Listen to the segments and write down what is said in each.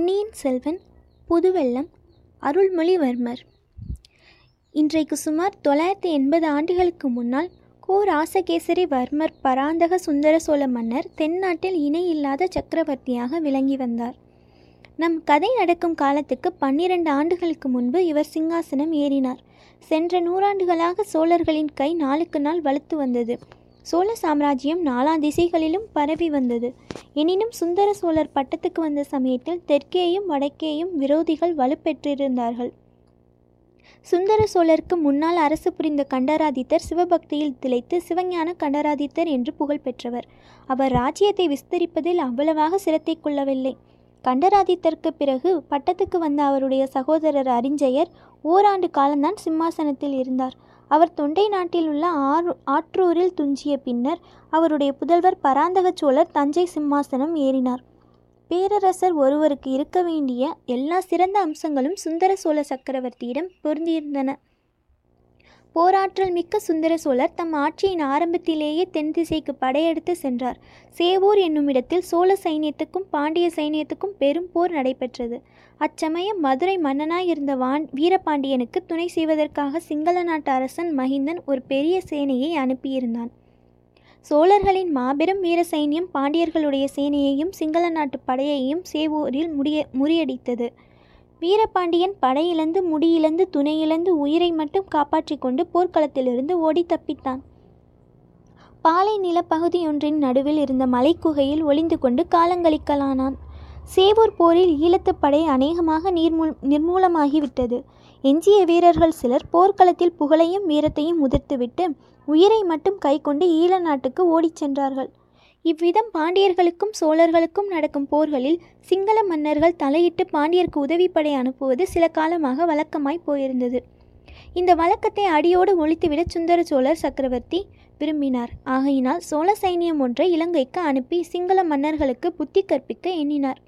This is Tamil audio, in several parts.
பொன்னியின் செல்வன் புதுவெள்ளம் அருள்மொழிவர்மர். இன்றைக்கு சுமார் தொள்ளாயிரத்தி எண்பது ஆண்டுகளுக்கு முன்னால் கோ ராசகேசரி வர்மர் பராந்தக சுந்தர சோழ மன்னர் தென்னாட்டில் இணையில்லாத சக்கரவர்த்தியாக விளங்கி வந்தார். நம் கதை நடக்கும் காலத்துக்கு பன்னிரண்டு ஆண்டுகளுக்கு முன்பு இவர் சிங்காசனம் ஏறினார். சென்ற நூறாண்டுகளாக சோழர்களின் கை நாளுக்கு நாள் வலுத்து வந்தது. சோழ சாம்ராஜ்யம் நாலா திசைகளிலும் பரவி வந்தது. எனினும் சுந்தர சோழர் பட்டத்துக்கு வந்த சமயத்தில் தெற்கேயும் வடக்கேயும் விரோதிகள் வலுப்பெற்றிருந்தார்கள். சுந்தர சோழருக்கு முன்னால் அரசு புரிந்த கண்டராதித்தர் சிவபக்தியில் திளைத்து சிவஞான கண்டராதித்தர் என்று புகழ் பெற்றவர். அவர் ராஜ்யத்தை விஸ்தரிப்பதில் அவ்வளவாக சிரத்தை கொள்ளவில்லை. கண்டராதித்தருக்கு பிறகு பட்டத்துக்கு வந்த அவருடைய சகோதரர் அரிஞ்சயர் ஓராண்டு காலம்தான் சிம்மாசனத்தில் இருந்தார். அவர் தொண்டை நாட்டில் உள்ள ஆறு ஆற்றூரில் துஞ்சிய பின்னர் அவருடைய புதல்வர் பராந்தக சோழர் தஞ்சை சிம்மாசனம் ஏறினார். பேரரசர் ஒருவருக்கு இருக்க வேண்டிய எல்லா சிறந்த அம்சங்களும் சுந்தர சோழ சக்கரவர்த்தியிடம் பொருந்தியிருந்தன. போராற்றல் மிக்க சுந்தர சோழர் தம் ஆட்சியின் ஆரம்பத்திலேயே தென் திசைக்கு படையெடுத்து சென்றார். சேவூர் என்னும் இடத்தில் சோழ சைனியத்துக்கும் பாண்டிய சைனியத்துக்கும் பெரும் போர் நடைபெற்றது. அச்சமயம் மதுரை மன்னனாய் இருந்த வான் வீரபாண்டியனுக்கு துணை செய்வதற்காக சிங்கள நாட்டு அரசன் மகிந்தன் ஒரு பெரிய சேனையை அனுப்பியிருந்தான். சோழர்களின் மாபெரும் வீர சைன்யம் பாண்டியர்களுடைய சேனையையும் சிங்கள நாட்டு படையையும் சேவூரில் முடிய முறியடித்தது. வீரபாண்டியன் படையிழந்து முடியிழந்து துணையிழந்து உயிரை மட்டும் காப்பாற்றிக் கொண்டு போர்க்களத்திலிருந்து ஓடி தப்பித்தான். பாலை நிலப்பகுதியொன்றின் நடுவில் இருந்த மலைக்குகையில் ஒளிந்து கொண்டு காலங்களிக்கலானான். சேவூர் போரில் ஈழத்து படை அநேகமாக நீர்மூல் நிர்மூலமாகிவிட்டது. எஞ்சிய வீரர்கள் சிலர் போர்க்களத்தில் புகழையும் வீரத்தையும் உதிர்த்துவிட்டு உயிரை மட்டும் கைக்கொண்டு ஈழ நாட்டுக்கு ஓடிச் சென்றார்கள். இவ்விதம் பாண்டியர்களுக்கும் சோழர்களுக்கும் நடக்கும் போர்களில் சிங்கள மன்னர்கள் தலையிட்டு பாண்டியருக்கு உதவிப்படை அனுப்புவது சில காலமாக வழக்கமாய் போயிருந்தது. இந்த வழக்கத்தை அடியோடு ஒழித்துவிட சுந்தர சோழர் சக்கரவர்த்தி விரும்பினார். ஆகையினால் சோழ சைனியம் ஒன்றை இலங்கைக்கு அனுப்பி சிங்கள மன்னர்களுக்கு புத்தி கற்பிக்க எண்ணினார்.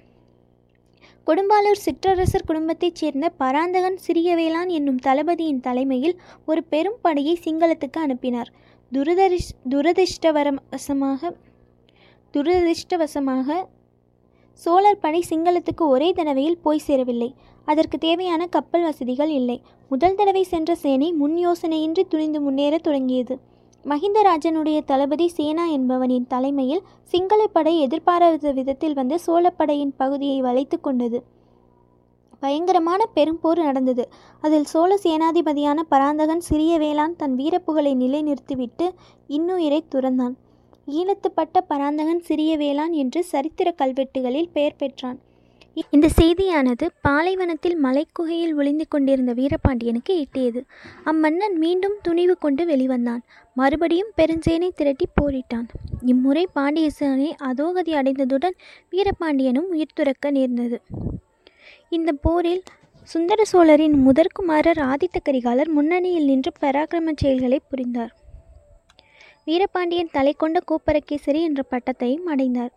கொடும்பாலூர் சிற்றரசர் குடும்பத்தைச் சேர்ந்த பராந்தகன் சிறியவேளான் என்னும் தளபதியின் தலைமையில் ஒரு பெரும் படையை சிங்களத்துக்கு அனுப்பினார். துரதரிஷ் துரதிர்ஷ்டவரவசமாக துரதிர்ஷ்டவசமாக சோழர் படை சிங்களத்துக்கு ஒரே தடவையில் போய் சேரவில்லை. அதற்கு தேவையான கப்பல் வசதிகள் இல்லை. முதல் தடவை சென்ற சேனை முன் யோசனையின்றி துணிந்து முன்னேற தொடங்கியது. மகிந்தராஜனுடைய தளபதி சேனா என்பவனின் தலைமையில் சிங்களப்படை எதிர்பாராத விதத்தில் வந்து சோழப்படையின் பகுதியை வளைத்து கொண்டது. பயங்கரமான பெரும்போர் நடந்தது. அதில் சோழ சேனாதிபதியான பராந்தகன் சிறிய வேளான் தன் வீரப்புகழை நிலைநிறுத்திவிட்டு இன்னுயிரை துறந்தான். ஈழத்துப்பட்ட பராந்தகன் சிறிய வேளான் என்று சரித்திர கல்வெட்டுகளில் பெயர் பெற்றான். இந்த செய்தியானது பாலைவனத்தில் மலைக்குகையில் ஒளிந்து கொண்டிருந்த வீரபாண்டியனுக்கு எட்டியது. அம்மன்னன் மீண்டும் துணிவு கொண்டு வெளிவந்தான். மறுபடியும் பெருஞ்சேனை திரட்டி போரிட்டான். இம்முறை பாண்டிய சேனை அதோகதி அடைந்ததுடன் வீரபாண்டியனும் உயிர் துறக்க நேர்ந்தது. இந்த போரில் சுந்தர சோழரின் முதற்குமாரர் ஆதித்த கரிகாலர் முன்னணியில் நின்று பராக்கிரம செயல்களை புரிந்தார். வீரபாண்டியன் தலை கொண்ட கோப்பரகேசரி என்ற பட்டத்தையும் அடைந்தார்.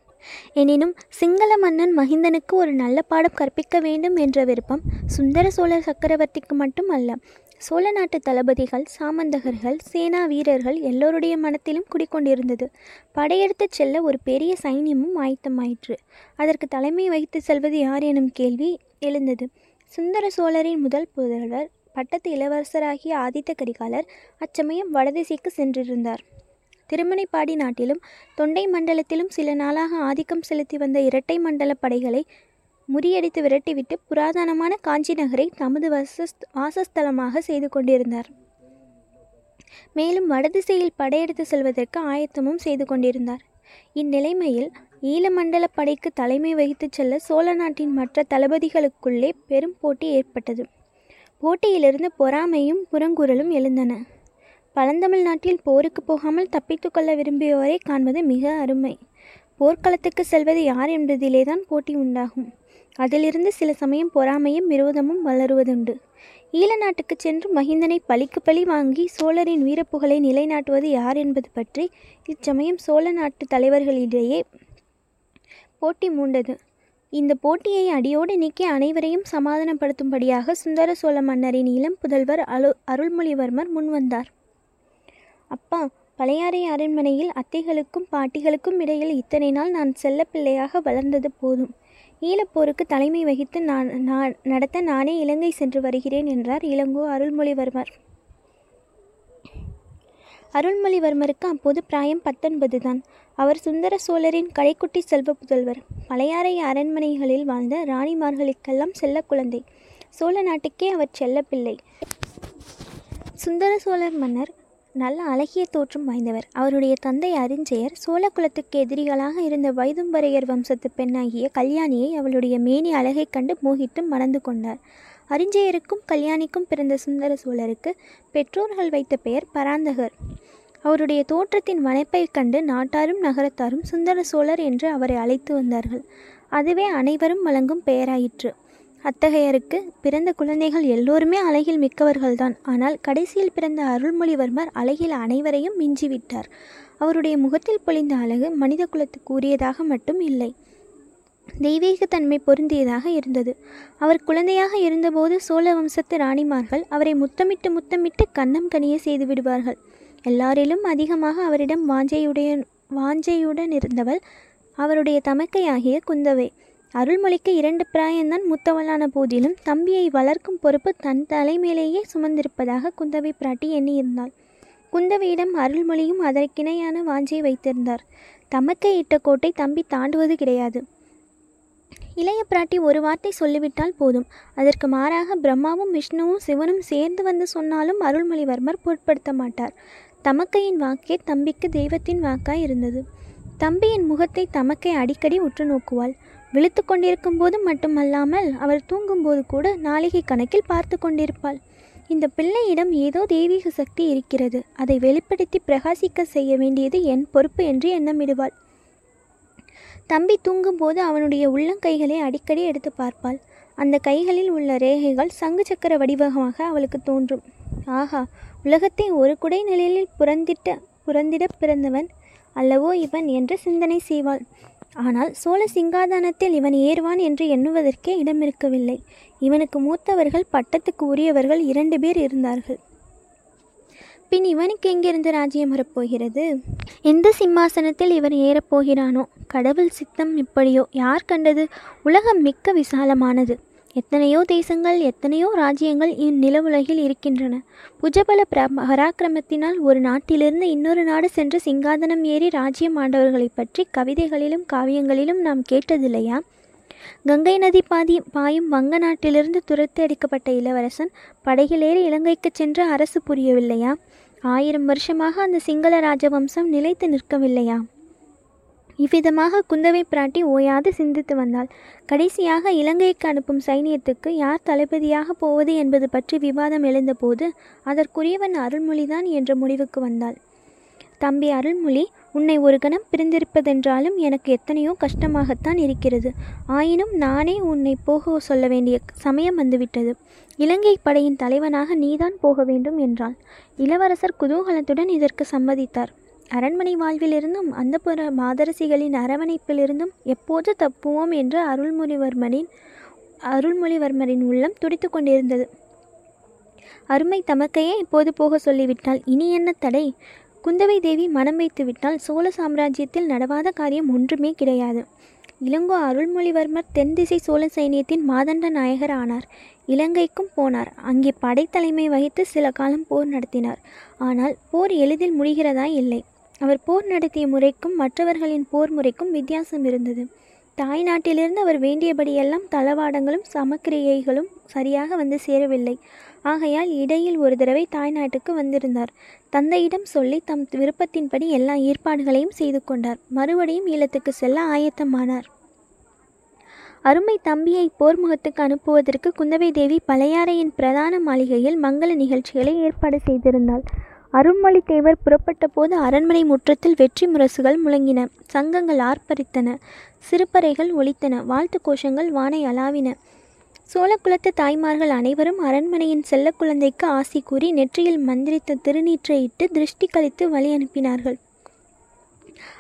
எனினும் சிங்கள மன்னன் மகிந்தனுக்கு ஒரு நல்ல பாடம் கற்பிக்க வேண்டும் என்ற விருப்பம் சுந்தர சோழ சக்கரவர்த்திக்கு மட்டும் அல்ல. சோழ நாட்டு தளபதிகள் சாமந்தகர்கள் சேனா வீரர்கள் எல்லோருடைய மனத்திலும் குடிக்கொண்டிருந்தது படையெடுத்துச் செல்ல ஒரு பெரிய சைன்யமும் ஆயத்தமாயிற்று. அதற்கு தலைமை வகித்து செல்வது யார் எனும் கேள்வி எழுந்தது. சுந்தர சோழரின் முதல் புதல்வர் பட்டத்து இளவரசராகிய ஆதித்த கரிகாலர் அச்சமயம் வடதிசைக்கு சென்றிருந்தார். திருமணைப்பாடி நாட்டிலும் தொண்டை மண்டலத்திலும் சில நாளாக ஆதிக்கம் செலுத்தி வந்த இரட்டை மண்டல படைகளை முறியடித்து விரட்டிவிட்டு புராதனமான காஞ்சி நகரை தமது வசஸ் வாசஸ்தலமாக செய்து கொண்டிருந்தார். மேலும் வடதிசையில் படையெடுத்து செல்வதற்கு ஆயத்தமும் செய்து கொண்டிருந்தார். இந்நிலைமையில் ஈழமண்டல படைக்கு தலைமை வகித்துச் செல்ல சோழ நாட்டின் மற்ற தளபதிகளுக்குள்ளே பெரும் போட்டி ஏற்பட்டது. போட்டியிலிருந்து பொறாமையும் புறங்குரலும் எழுந்தன. பழந்தமிழ்நாட்டில் போருக்கு போகாமல் தப்பித்து கொள்ள விரும்பியவரை காண்பது மிக அருமை. போர்க்களத்துக்கு செல்வது யார் என்பதிலேதான் போட்டி உண்டாகும். அதிலிருந்து சில சமயம் பொறாமையும் விரோதமும் வளருவதுண்டு. ஈழ நாட்டுக்கு சென்று மகிந்தனை பழிக்கு பழி வாங்கி சோழரின் வீரப்புகழை நிலைநாட்டுவது யார் என்பது பற்றி இச்சமயம் சோழ நாட்டு தலைவர்களிடையே போட்டி மூண்டது. இந்த போட்டியை அடியோடு நீக்கி அனைவரையும் சமாதானப்படுத்தும்படியாக சுந்தர சோழ மன்னரின் இளம் புதல்வர் அலு அருள்மொழிவர்மர் முன்வந்தார். அப்பா பழையாறை அரண்மனையில் அத்தைகளுக்கும் பாட்டிகளுக்கும் இடையில் இத்தனை நாள் நான் செல்ல பிள்ளையாக வளர்ந்தது போதும். ஈழப்போருக்கு தலைமை வகித்து நான் நான் நடத்த நானே இலங்கை சென்று வருகிறேன் என்றார் இளங்கோ அருள்மொழிவர்மர். அருள்மொழிவர்மருக்கு அப்போது பிராயம் பத்தொன்பது தான். அவர் சுந்தர சோழரின் கடைக்குட்டி செல்வ புதல்வர். பழையாறை அரண்மனைகளில் வாழ்ந்த ராணிமார்களுக்கெல்லாம் செல்ல குழந்தை. சோழ நாட்டுக்கே அவர் செல்ல பிள்ளை. சுந்தர சோழர் மன்னர் நல்ல அழகிய தோற்றம் வாய்ந்தவர். அவருடைய தந்தை அரிஞ்சயர் சோழ குலத்துக்கு எதிரிகளாக இருந்த வைதும்பரையர் வம்சத்து பெண்ணாகிய கல்யாணியை அவளுடைய மேனி அழகைக் கண்டு மோகித்து மணந்து கொண்டார். அரிஞ்சயருக்கும் கல்யாணிக்கும் பிறந்த சுந்தர சோழருக்கு பெற்றோர்கள் வைத்த பெயர் பராந்தகர். அவருடைய தோற்றத்தின் வனைப்பை கண்டு நாட்டாரும் நகரத்தாரும் சுந்தர சோழர் என்று அவரை அழைத்து வந்தார்கள். அதுவே அனைவரும் வழங்கும் பெயராயிற்று. அத்தகையருக்கு பிறந்த குழந்தைகள் எல்லோருமே அழகில் மிக்கவர்கள்தான். ஆனால் கடைசியில் பிறந்த அருள்மொழிவர்மர் அழகில் அனைவரையும் மிஞ்சிவிட்டார். அவருடைய முகத்தில் பொழிந்த அழகு மனித குலத்துக்கு உரியதாக மட்டும் இல்லை தெய்வீகத்தன்மை பொருந்தியதாக இருந்தது. அவர் குழந்தையாக இருந்தபோது சோழ வம்சத்து ராணிமார்கள் அவரை முத்தமிட்டு முத்தமிட்டு கன்னம் கனிய செய்து விடுவார்கள். எல்லாரிலும் அதிகமாக அவரிடம் வாஞ்சையுடைய வாஞ்சையுடன் இருந்தவள் அவருடைய தமக்கையாகிய குந்தவை. அருள்மொழிக்கு இரண்டு பிராயம்தான் மூத்தவளான போதிலும் தம்பியை வளர்க்கும் பொறுப்பு தன் தலைமையிலேயே சுமந்திருப்பதாக குந்தவை பிராட்டி எண்ணியிருந்தாள். குந்தவையிடம் அருள்மொழியும் அதற்கிணையான வாஞ்சை வைத்திருந்தார். தமக்கை இட்ட கோட்டை தம்பி தாண்டுவது கிடையாது. இளைய பிராட்டி ஒரு வார்த்தை சொல்லிவிட்டால் போதும். அதற்கு மாறாக பிரம்மாவும் விஷ்ணுவும் சிவனும் சேர்ந்து வந்து சொன்னாலும் அருள்மொழிவர்மர் பொருட்படுத்த மாட்டார். தமக்கையின் வாக்கே தம்பிக்கு தெய்வத்தின் வாக்காய் இருந்தது. தம்பியின் முகத்தை தமக்கை அடிக்கடி உற்று நோக்குவாள். விழித்து கொண்டிருக்கும் போது மட்டுமல்லாமல் அவர் தூங்கும்போது கூட நாளிகை கணக்கில் பார்த்து கொண்டிருப்பாள். இந்த பிள்ளையிடம் ஏதோ தெய்வீக சக்தி இருக்கிறது. அதை வெளிப்படுத்தி பிரகாசிக்க செய்ய வேண்டியது என் பொறுப்பு என்று எண்ணமிடுவாள். தம்பி தூங்கும்போது அவனுடைய உள்ளங்கைகளை அடிக்கடி எடுத்து பார்ப்பாள். அந்த கைகளில் உள்ள ரேகைகள் சங்கு சக்கர வடிவகமாக அவளுக்கு தோன்றும். ஆஹா உலகத்தை ஒரு குடை நிலையில் புறந்திட்ட புறந்திட பிறந்தவன் அல்லவோ இவன் என்று சிந்தனை செய்வாள். ஆனால் சோழ சிங்காதனத்தில் இவன் ஏறுவான் என்று எண்ணுவதற்கே இடமிருக்கவில்லை. இவனுக்கு மூத்தவர்கள் பட்டத்துக்கு உரியவர்கள் இரண்டு பேர் இருந்தார்கள். பின் இவனுக்கு எங்கிருந்து ராஜ்யம் வரப்போகிறது? எந்த சிம்மாசனத்தில் இவன் ஏறப்போகிறானோ? கடவுள் சித்தம் இப்படியோ? யார் கண்டது? உலகம் மிக்க விசாலமானது. எத்தனையோ தேசங்கள் எத்தனையோ ராஜ்யங்கள் இந்நிலவுலகில் இருக்கின்றன. புஜபல பிர பராக்கிரமத்தினால் ஒரு நாட்டிலிருந்து இன்னொரு நாடு சென்று சிங்காதனம் ஏறி ராஜ்யம் ஆண்டவர்களைப் பற்றி கவிதைகளிலும் காவியங்களிலும் நாம் கேட்டதில்லையா? கங்கை நதி பாதி பாயும் வங்க நாட்டிலிருந்து துரத்தி அடிக்கப்பட்ட இளவரசன் படகிலேறி இலங்கைக்கு சென்று அரசு புரியவில்லையா? ஆயிரம் வருஷமாக அந்த சிங்கள ராஜவம்சம் நிலைத்து நிற்கவில்லையா? இவ்விதமாக குந்தவை பிராட்டி ஓயாது சிந்தித்து வந்தாள். கடைசியாக இலங்கைக்கு அனுப்பும் சைனியத்துக்கு யார் தளபதியாக போவது என்பது பற்றி விவாதம் எழுந்தபோது அதற்குரியவன் அருள்மொழிதான் என்ற முடிவுக்கு வந்தாள். தம்பி அருள்மொழி உன்னை ஒரு கணம் பிரிந்திருப்பதென்றாலும் எனக்கு எத்தனையோ கஷ்டமாகத்தான் இருக்கிறது. ஆயினும் நானே உன்னை போக சொல்ல வேண்டிய சமயம் வந்துவிட்டது. இலங்கை படையின் தலைவனாக நீதான் போக வேண்டும் என்றாள். இளவரசர் குதூகலத்துடன் இதற்கு சம்மதித்தார். அரண்மனை வாழ்விலிருந்தும் அந்தப்புற மாதரசிகளின் அரவணைப்பிலிருந்தும் எப்போது தப்புவோம் என்று அருள்மொழிவர்மனின் அருள்மொழிவர்மரின் உள்ளம் துடித்து கொண்டிருந்தது. அருமை தமக்கையே இப்போது போக சொல்லிவிட்டால் இனி என்ன தடை? குந்தவை தேவி மனம் வைத்து விட்டால் சோழ சாம்ராஜ்யத்தில் நடவாத காரியம் ஒன்றுமே கிடையாது. இளங்கோ அருள்மொழிவர்மர் தென் திசை சோழ சைனியத்தின் மாதண்ட நாயகர் ஆனார். இலங்கைக்கும் போனார். அங்கே படைத்தலைமை வகித்து சில காலம் போர் நடத்தினார். ஆனால் போர் எளிதில் முடிகிறதா? இல்லை. அவர் போர் நடத்திய முறைக்கும் மற்றவர்களின் போர் முறைக்கும் வித்தியாசம் இருந்தது. தாய் நாட்டிலிருந்து அவர் வேண்டியபடியெல்லாம் தளவாடங்களும் சமக்கிரியைகளும் சரியாக வந்து சேரவில்லை. ஆகையால் இடையில் ஒரு தடவை தாய் நாட்டுக்கு வந்திருந்தார். தந்தையிடம் சொல்லி தம் விருப்பத்தின்படி எல்லா ஏற்பாடுகளையும் செய்து கொண்டார். மறுபடியும் ஈழத்துக்கு செல்ல ஆயத்தமானார். அருமை தம்பியை போர்முகத்துக்கு அனுப்புவதற்கு குந்தவை தேவி பழையாறையின் பிரதான மாளிகையில் மங்கள நிகழ்ச்சிகளை ஏற்பாடு செய்திருந்தாள். அருள்மொழித்தேவர் தேவர் புறப்பட்ட போது அரண்மனை முற்றத்தில் வெற்றி முரசுகள் முழங்கின. சங்கங்கள் ஆர்ப்பரித்தன. சிறுபறைகள் ஒலித்தன. வாழ்த்து கோஷங்கள் வானை அளாவின. சோழக்குலத்து தாய்மார்கள் அனைவரும் அரண்மனையின் செல்ல குழந்தைக்கு ஆசி கூறி நெற்றியில் மந்திரித்த திருநீற்றை இட்டு திருஷ்டி கழித்து வழி அனுப்பினார்கள்.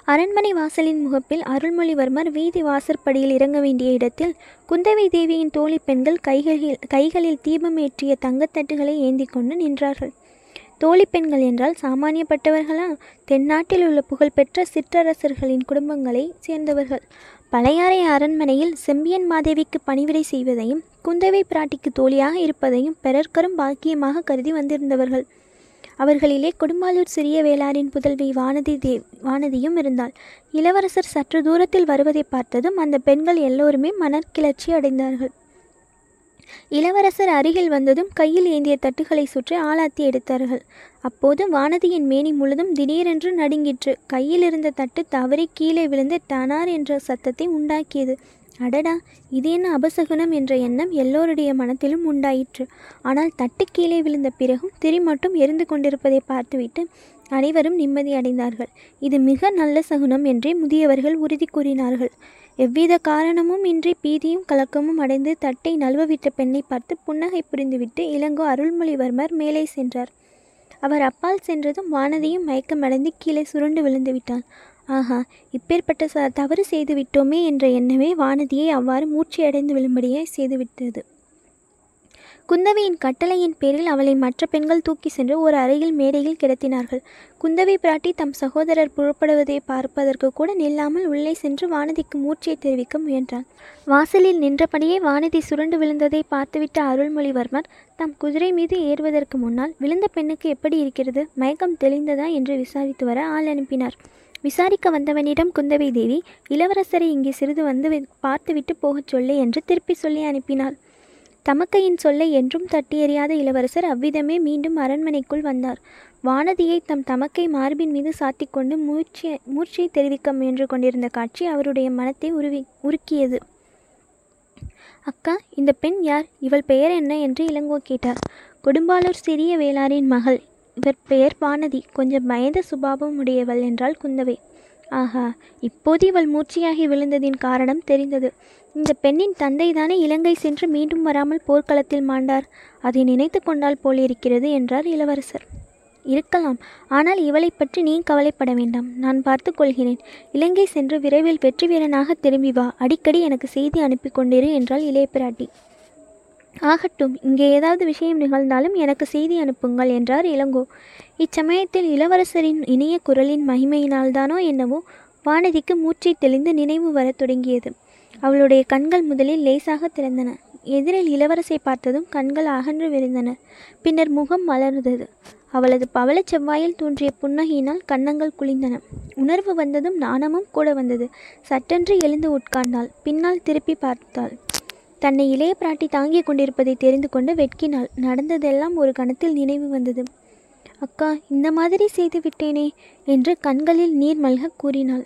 அரண்மனை வாசலின் முகப்பில் அருள்மொழிவர்மர் வீதி வாசற்படியில் இறங்க வேண்டிய இடத்தில் குந்தவை தேவியின் தோழி பெண்கள் கைகளில் கைகளில் தீபமேற்றிய தங்கத்தட்டுகளை ஏந்தி கொண்டு நின்றார்கள். தோழி பெண்கள் என்றால் சாமானியப்பட்டவர்களா? தென்னாட்டில் உள்ள புகழ்பெற்ற சிற்றரசர்களின் குடும்பங்களை சேர்ந்தவர்கள். பழையாறை அரண்மனையில் செம்பியன் மாதேவிக்கு பணிவிடை செய்வதையும் குந்தவை பிராட்டிக்கு தோழியாக இருப்பதையும் பிறர்க்கரும் பாக்கியமாக கருதி வந்திருந்தவர்கள். அவர்களிலே கொடும்பாலூர் சிறிய வேளாரின் புதல்வி வானதி தேவ் வானதியும் இருந்தாள். இளவரசர் சற்று தூரத்தில் வருவதை பார்த்ததும் அந்த பெண்கள் எல்லோருமே மனக்கிளர்ச்சி அடைந்தார்கள். இளவரசர் அருகில் வந்ததும் கையில் ஏந்திய தட்டுகளை சுற்றி ஆளாத்தி எடுத்தார்கள். அப்போது வானதியின் மேனி முழுதும் திடீரென்று நடுங்கிற்று. கையில் இருந்த தட்டு தவறி கீழே விழுந்து டனார் என்ற சத்தத்தை உண்டாக்கியது. அடடா இது என்ன அபசகுனம் என்ற எண்ணம் எல்லோருடைய மனத்திலும் உண்டாயிற்று. ஆனால் தட்டு கீழே விழுந்த பிறகும் திரி மட்டும் எரிந்து கொண்டிருப்பதை பார்த்துவிட்டு அனைவரும் நிம்மதி அடைந்தார்கள். இது மிக நல்ல சகுனம் என்றே முதியவர்கள் உறுதி கூறினார்கள். எவ்வித காரணமும் இன்றி பீதியும் கலக்கமும் அடைந்து தட்டை நழுவவிட்ட பெண்ணை பார்த்து புன்னகை புரிந்துவிட்டு இளங்கோ அருள்மொழிவர்மர் மேலே சென்றார். அவர் அப்பால் சென்றதும் வானதியும் மயக்கமடைந்து கீழே சுருண்டு விழுந்து விட்டாள் ஆஹா இப்பேற்பட்ட ச தவறு செய்துவிட்டோமே என்ற எண்ணமே வானதியை அவ்வாறு மூச்சையடைந்து விழும்படியே செய்துவிட்டது. குந்தவையின் கட்டளையின் பேரில் அவளை மற்ற பெண்கள் தூக்கி சென்று ஒரு அறையில் மேடையில் கிடத்தினார்கள். குந்தவை பிராட்டி தம் சகோதரர் புறப்படுவதை பார்ப்பதற்கு கூட நில்லாமல் உள்ளே சென்று வானதிக்கு மூர்ச்சியை தெரிவிக்க முயன்றாள். வாசலில் நின்றபடியே வானதி சுருண்டு விழுந்ததை பார்த்துவிட்ட அருள்மொழிவர்மர் தம் குதிரை மீது ஏறுவதற்கு முன்னால் விழுந்த பெண்ணுக்கு எப்படி இருக்கிறது? மயக்கம் தெளிந்ததா? என்று விசாரித்து வர ஆள் அனுப்பினார். விசாரிக்க வந்தவனிடம் குந்தவை தேவி இளவரசரை இங்கே சிறிது வந்து பார்த்துவிட்டு போகச் சொல்லு என்று திருப்பி சொல்லி அனுப்பினாள். தமக்கையின் சொல்லை என்றும் தட்டி எறியாத இளவரசர் அவ்விதமே மீண்டும் அரண்மனைக்குள் வந்தார். வானதியை தம் தமக்கை மார்பின் மீது சாத்திக்கொண்டு மூர்ச்சியை மூர்ச்சியை தெரிவிக்க முயன்று கொண்டிருந்த காட்சி அவருடைய மனத்தை உருவி உருக்கியது. அக்கா இந்த பெண் யார்? இவள் பெயர் என்ன? என்று இளங்கோ கேட்டார். கொடும்பாலூர் சிறிய வேளாரின் மகள். இவர் பெயர் வானதி. கொஞ்சம் பயந்த சுபாவம் உடையவள் என்றாள் குந்தவை. ஆஹா இப்போது இவள் மூர்ச்சியாகி விழுந்ததின் காரணம் தெரிந்தது. இந்த பெண்ணின் தந்தைதானே இலங்கை சென்று மீண்டும் வராமல் போர்க்களத்தில் மாண்டார். அதை நினைத்து கொண்டால் போலிருக்கிறது என்றார் இளவரசர். இருக்கலாம் ஆனால் இவளை பற்றி நீ கவலைப்பட வேண்டாம். நான் பார்த்து கொள்கிறேன். இலங்கை சென்று விரைவில் வெற்றி வீரனாக திரும்பி வா. அடிக்கடி எனக்கு செய்தி அனுப்பி கொண்டிரு என்றாள் இளைய பிராட்டி ஆகட்டும் இங்கே ஏதாவது விஷயம் நிகழ்ந்தாலும் எனக்கு செய்தி அனுப்புங்கள் என்றார் இளங்கோ. இச்சமயத்தில் இளவரசரின் இனிய குரலின் மகிமையினால்தானோ என்னவோ வானதிக்கு மூச்சை தெளிந்து நினைவு வரத் தொடங்கியது. அவளுடைய கண்கள் முதலில் லேசாக திறந்தன. எதிரில் இளவரசை பார்த்ததும் கண்கள் அகன்று விழுந்தன. பின்னர் முகம் மலர்ந்தது. அவளது பவளச் செவ்வாயில் தோன்றிய புன்னகையினால் கன்னங்கள் குளிந்தன. உணர்வு வந்ததும் நாணமும் கூட வந்தது. சட்டென்று எழுந்து உட்கார்ந்தாள். பின்னால் திருப்பி பார்த்தாள். தன்னை இளைய பிராட்டி தாங்கிக் கொண்டிருப்பதை தெரிந்து கொண்டு வெட்கினாள். நடந்ததெல்லாம் ஒரு கணத்தில் நினைவு வந்தது. அக்கா இந்த மாதிரி செய்து விட்டேனே என்று கண்களில் நீர் மல்க கூறினாள்.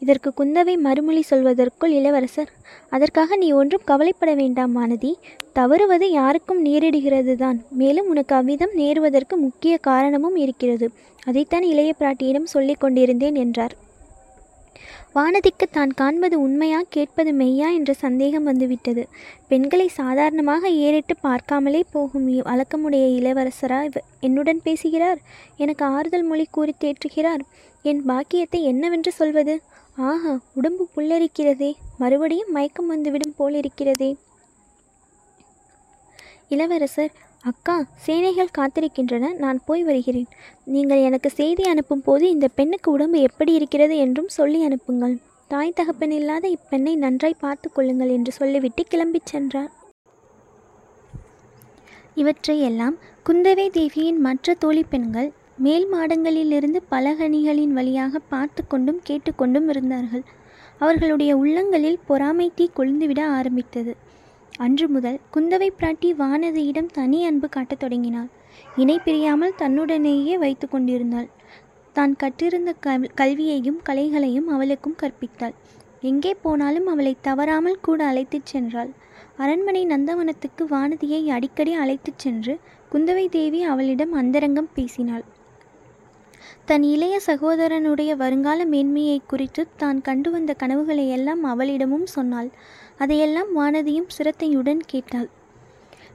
இதற்கு குந்தவை மறுமொழி சொல்வதற்குள் இளவரசர் அதற்காக நீ ஒன்றும் கவலைப்பட வேண்டாம் மானதி தவறுவது யாருக்கும் நேரிடுகிறது தான் மேலும் உனக்கு அவ்விதம் நேருவதற்கு முக்கிய காரணமும் இருக்கிறது. அதைத்தான் இளைய பிராட்டியிடம் சொல்லிக் கொண்டிருந்தேன் என்றார். வானதிக்கு தான் காண்பது உண்மையா கேட்பது மெய்யா என்ற சந்தேகம் வந்துவிட்டது. பெண்களை சாதாரணமாக ஏறிட்டு பார்க்காமலே போகும் வழக்கமுடைய இளவரசரா என்னுடன் பேசுகிறார்? எனக்கு ஆறுதல் மொழி கூறி தேற்றுகிறார். என் பாக்கியத்தை என்னவென்று சொல்வது? ஆஹா உடம்பு புல்லரிக்கிறதே. மறுபடியும் மயக்கம் வந்துவிடும் போலிருக்கிறதே. இளவரசர் அக்கா சேனைகள் காத்திருக்கின்றன நான் போய் வருகிறேன். நீங்கள் எனக்கு செய்தி அனுப்பும் போது இந்த பெண்ணுக்கு உடம்பு எப்படி இருக்கிறது என்றும் சொல்லி அனுப்புங்கள். தாய் தகப்பன் இல்லாத இப்பெண்ணை நன்றாய் பார்த்து கொள்ளுங்கள் என்று சொல்லிவிட்டு கிளம்பிச் சென்றார். இவற்றையெல்லாம் குந்தவை தேவியின் மற்ற தோழி பெண்கள் மேல் மாடங்களிலிருந்து பலகணிகளின் வழியாக பார்த்து கொண்டும் கேட்டுக்கொண்டும் இருந்தார்கள். அவர்களுடைய உள்ளங்களில் பொறாமை தீ கொழுந்துவிட ஆரம்பித்தது. அன்று முதல் குந்தவை பிராட்டி வானதியிடம் தனி அன்பு காட்டத் தொடங்கினாள். இணை பிரியாமல் தன்னுடனேயே வைத்து கொண்டிருந்தாள். தான் கற்றிருந்த கல் கல்வியையும் கலைகளையும் அவளுக்கும் கற்பித்தாள். எங்கே போனாலும் அவளை தவறாமல் கூட அழைத்துச் சென்றாள். அரண்மனை நந்தவனத்துக்கு வானதியை அடிக்கடி அழைத்துச் சென்று குந்தவை தேவி அவளிடம் அந்தரங்கம் பேசினாள். தன் இளைய சகோதரனுடைய வருங்கால மேன்மையை குறித்து தான் கண்டு வந்த கனவுகளை எல்லாம் அவளிடமும் சொன்னாள். அதையெல்லாம் வானதியும் சிரத்தையுடன் கேட்டாள்.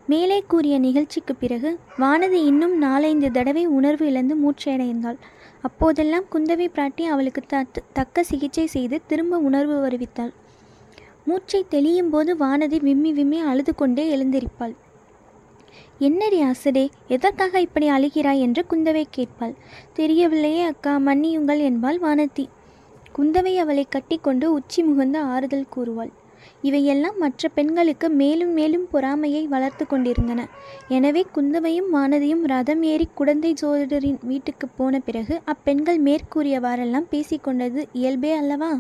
மேலே கூறிய நிகழ்ச்சிக்கு பிறகு வானதி இன்னும் நாலைந்து தடவை உணர்வு இழந்து மூச்சையடைந்தாள் அப்போதெல்லாம் குந்தவை பிராட்டி அவளுக்கு த தக்க சிகிச்சை செய்து திரும்ப உணர்வு வருவித்தாள். மூச்சை தெளியும் போது வானதி விம்மி விம்மி அழுது கொண்டே எழுந்திருப்பாள். என்னடி அசடே எதற்காக இப்படி அழுகிறாய்? என்று குந்தவை கேட்பாள். தெரியவில்லையே அக்கா மன்னியுங்கள் என்பாள் வானதி. குந்தவை அவளை கட்டிக்கொண்டு உச்சி முகந்த ஆறுதல் கூறுவாள். இவையெல்லாம் மற்ற பெண்களுக்கு மேலும் மேலும் பொறாமையை வளர்த்து கொண்டிருந்தன. எனவே குந்தவையும் வானதியும் ரதம் ஏறி குடந்தை ஜோதிடரின் வீட்டுக்கு போன பிறகு அப்பெண்கள் மேற்கூறியவாறெல்லாம் பேசிக்கொண்டது இயல்பே அல்லவா?